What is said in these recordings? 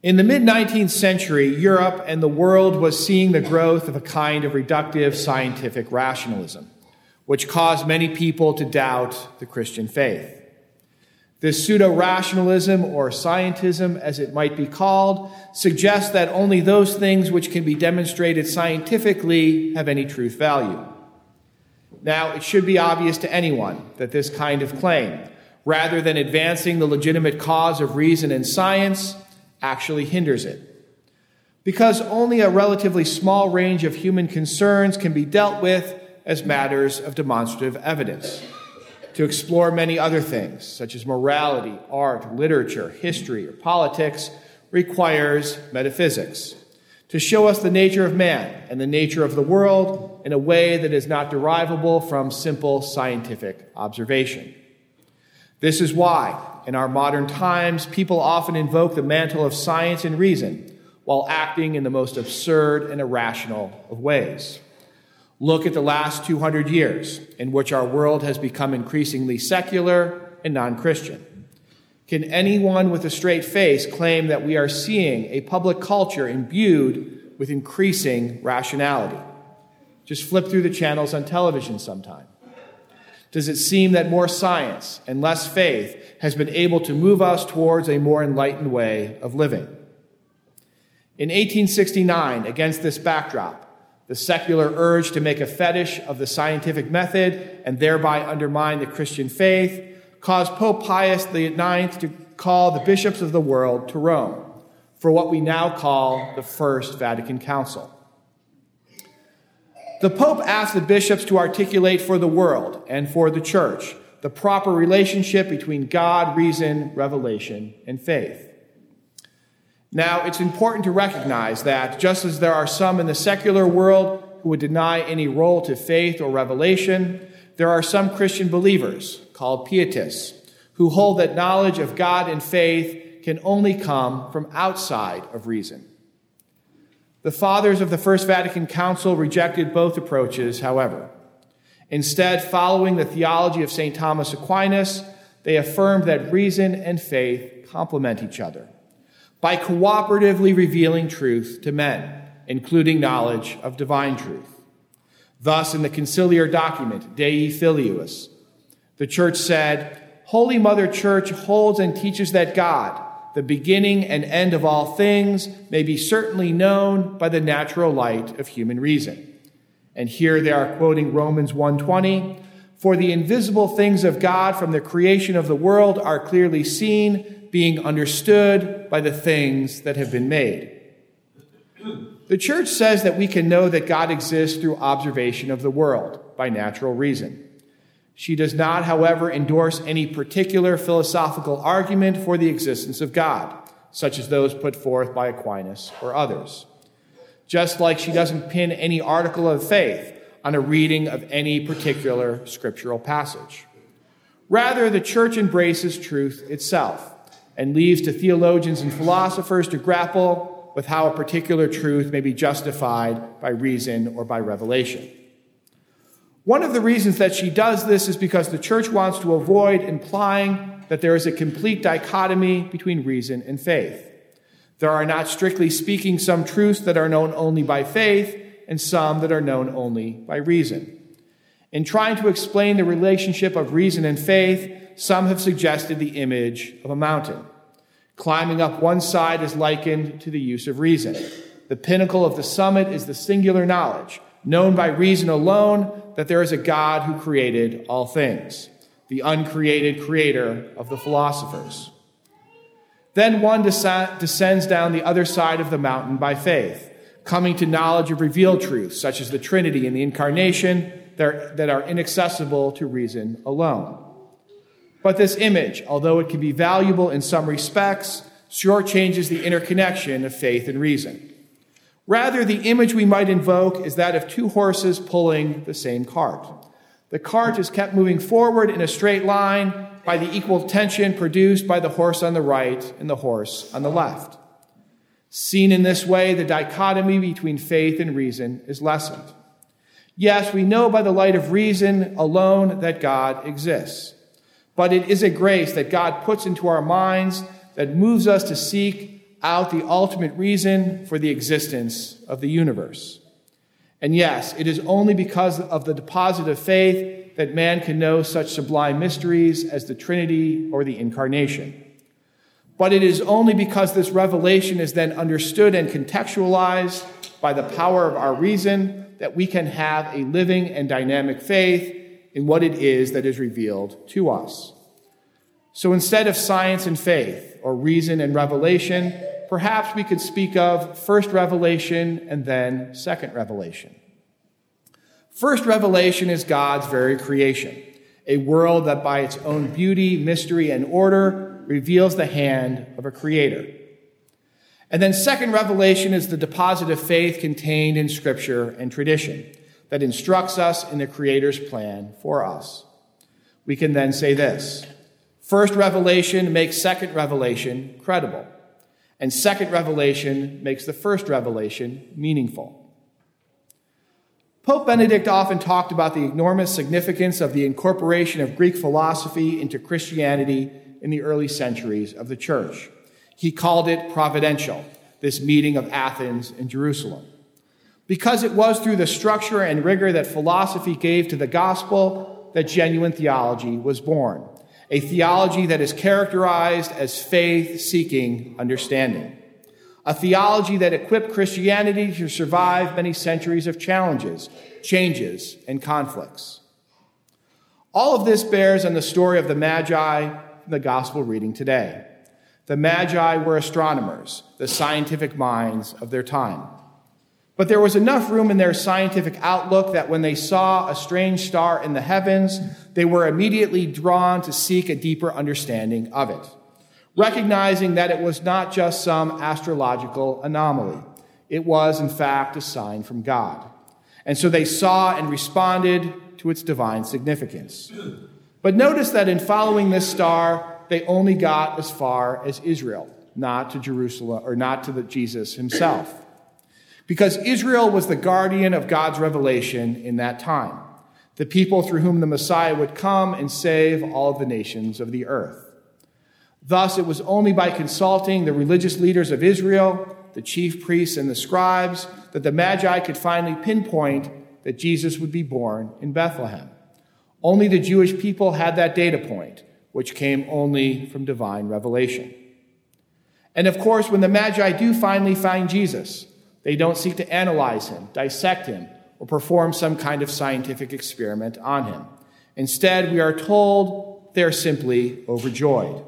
In the mid 19th century, Europe and the world was seeing the growth of a kind of reductive scientific rationalism, which caused many people to doubt the Christian faith. This pseudo rationalism, or scientism as it might be called, suggests that only those things which can be demonstrated scientifically have any truth value. Now, it should be obvious to anyone that this kind of claim, rather than advancing the legitimate cause of reason and science, actually hinders it. Because only a relatively small range of human concerns can be dealt with as matters of demonstrative evidence. To explore many other things, such as morality, art, literature, history, or politics, requires metaphysics. To show us the nature of man and the nature of the world in a way that is not derivable from simple scientific observation. This is why, in our modern times, people often invoke the mantle of science and reason while acting in the most absurd and irrational of ways. Look at the last 200 years, in which our world has become increasingly secular and non Christian. Can anyone with a straight face claim that we are seeing a public culture imbued with increasing rationality? Just flip through the channels on television sometime. Does it seem that more science and less faith has been able to move us towards a more enlightened way of living? In 1869, against this backdrop, the secular urge to make a fetish of the scientific method and thereby undermine the Christian faith caused Pope Pius IX to call the bishops of the world to Rome for what we now call the First Vatican Council. The Pope asked the bishops to articulate for the world and for the church the proper relationship between God, reason, revelation, and faith. Now, it's important to recognize that just as there are some in the secular world who would deny any role to faith or revelation, there are some Christian believers, called pietists, who hold that knowledge of God and faith can only come from outside of reason. The fathers of the First Vatican Council rejected both approaches, however. Instead, following the theology of St. Thomas Aquinas, they affirmed that reason and faith complement each other by cooperatively revealing truth to men, including knowledge of divine truth. Thus, in the conciliar document, Dei Filius, the church said, Holy Mother Church holds and teaches that God, the beginning and end of all things, may be certainly known by the natural light of human reason. And here they are quoting Romans 1:20, for the invisible things of God from the creation of the world are clearly seen, being understood by the things that have been made. The church says that we can know that God exists through observation of the world by natural reason. She does not, however, endorse any particular philosophical argument for the existence of God, such as those put forth by Aquinas or others. Just like she doesn't pin any article of faith on a reading of any particular scriptural passage. Rather, the church embraces truth itself and leaves to theologians and philosophers to grapple with how a particular truth may be justified by reason or by revelation. One of the reasons that she does this is because the church wants to avoid implying that there is a complete dichotomy between reason and faith. There are not, strictly speaking, some truths that are known only by faith and some that are known only by reason. In trying to explain the relationship of reason and faith, some have suggested the image of a mountain. Climbing up one side is likened to the use of reason. The pinnacle of the summit is the singular knowledge known by reason alone that there is a God who created all things, the uncreated creator of the philosophers. Then one descends down the other side of the mountain by faith, coming to knowledge of revealed truths, such as the Trinity and the Incarnation, that are inaccessible to reason alone. But this image, although it can be valuable in some respects, shortchanges the interconnection of faith and reason. Rather, the image we might invoke is that of two horses pulling the same cart. The cart is kept moving forward in a straight line by the equal tension produced by the horse on the right and the horse on the left. Seen in this way, the dichotomy between faith and reason is lessened. Yes, we know by the light of reason alone that God exists. But it is a grace that God puts into our minds that moves us to seek out the ultimate reason for the existence of the universe. And yes, it is only because of the deposit of faith that man can know such sublime mysteries as the Trinity or the Incarnation. But it is only because this revelation is then understood and contextualized by the power of our reason that we can have a living and dynamic faith in what it is that is revealed to us. So instead of science and faith, or reason and revelation, perhaps we could speak of first revelation and then second revelation. First revelation is God's very creation, a world that by its own beauty, mystery, and order reveals the hand of a creator. And then second revelation is the deposit of faith contained in scripture and tradition that instructs us in the creator's plan for us. We can then say this. First revelation makes second revelation credible, and second revelation makes the first revelation meaningful. Pope Benedict often talked about the enormous significance of the incorporation of Greek philosophy into Christianity in the early centuries of the church. He called it providential, this meeting of Athens and Jerusalem. Because it was through the structure and rigor that philosophy gave to the gospel that genuine theology was born a theology that is characterized as faith seeking understanding, a theology that equipped Christianity to survive many centuries of challenges, changes, and conflicts. All of this bears on the story of the Magi from the gospel reading today. The Magi were astronomers, the scientific minds of their time. But there was enough room in their scientific outlook that when they saw a strange star in the heavens, they were immediately drawn to seek a deeper understanding of it, recognizing that it was not just some astrological anomaly. It was, in fact, a sign from God. And so they saw and responded to its divine significance. But notice that in following this star, they only got as far as Israel, not to Jerusalem or not to Jesus himself because Israel was the guardian of God's revelation in that time, the people through whom the Messiah would come and save all of the nations of the earth. Thus, it was only by consulting the religious leaders of Israel, the chief priests and the scribes, that the Magi could finally pinpoint that Jesus would be born in Bethlehem. Only the Jewish people had that data point, which came only from divine revelation. And of course, when the Magi do finally find Jesus, they don't seek to analyze him, dissect him, or perform some kind of scientific experiment on him. Instead, we are told they're simply overjoyed.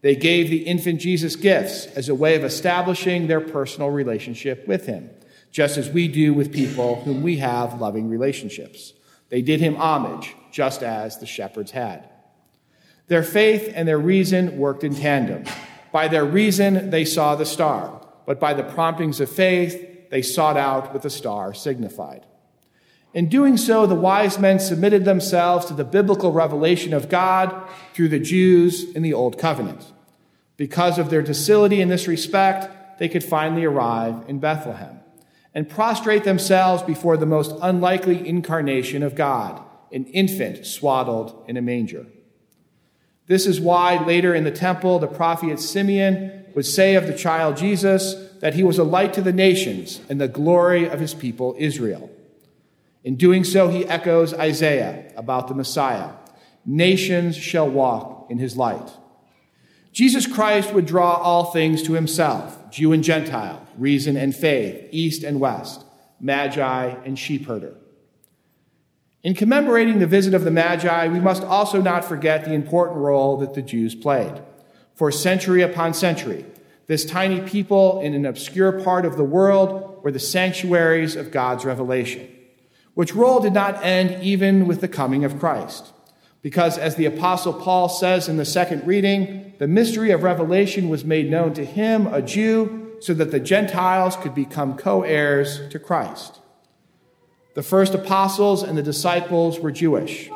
They gave the infant Jesus gifts as a way of establishing their personal relationship with him, just as we do with people whom we have loving relationships. They did him homage, just as the shepherds had. Their faith and their reason worked in tandem. By their reason, they saw the star but by the promptings of faith, they sought out what the star signified. In doing so, the wise men submitted themselves to the biblical revelation of God through the Jews in the Old Covenant. Because of their docility in this respect, they could finally arrive in Bethlehem and prostrate themselves before the most unlikely incarnation of God, an infant swaddled in a manger. This is why later in the temple, the prophet Simeon would say of the child Jesus that he was a light to the nations and the glory of his people Israel. In doing so, he echoes Isaiah about the Messiah nations shall walk in his light. Jesus Christ would draw all things to himself Jew and Gentile, reason and faith, east and west, magi and sheepherder. In commemorating the visit of the Magi, we must also not forget the important role that the Jews played. For century upon century, this tiny people in an obscure part of the world were the sanctuaries of God's revelation, which role did not end even with the coming of Christ. Because, as the Apostle Paul says in the second reading, the mystery of revelation was made known to him, a Jew, so that the Gentiles could become co heirs to Christ. The first apostles and the disciples were Jewish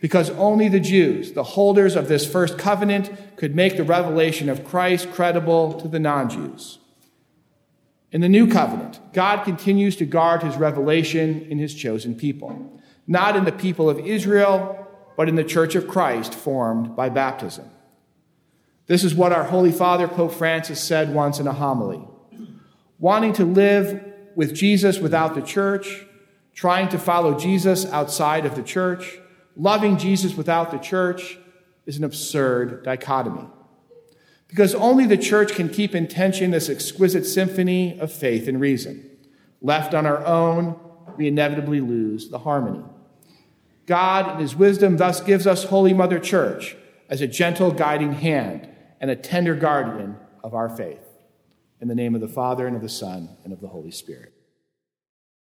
because only the Jews, the holders of this first covenant, could make the revelation of Christ credible to the non Jews. In the new covenant, God continues to guard his revelation in his chosen people, not in the people of Israel, but in the church of Christ formed by baptism. This is what our Holy Father, Pope Francis, said once in a homily. Wanting to live with Jesus without the church, trying to follow Jesus outside of the church, loving Jesus without the church is an absurd dichotomy. Because only the church can keep in tension this exquisite symphony of faith and reason. Left on our own, we inevitably lose the harmony. God, in his wisdom, thus gives us Holy Mother Church as a gentle guiding hand and a tender guardian of our faith. In the name of the Father, and of the Son, and of the Holy Spirit.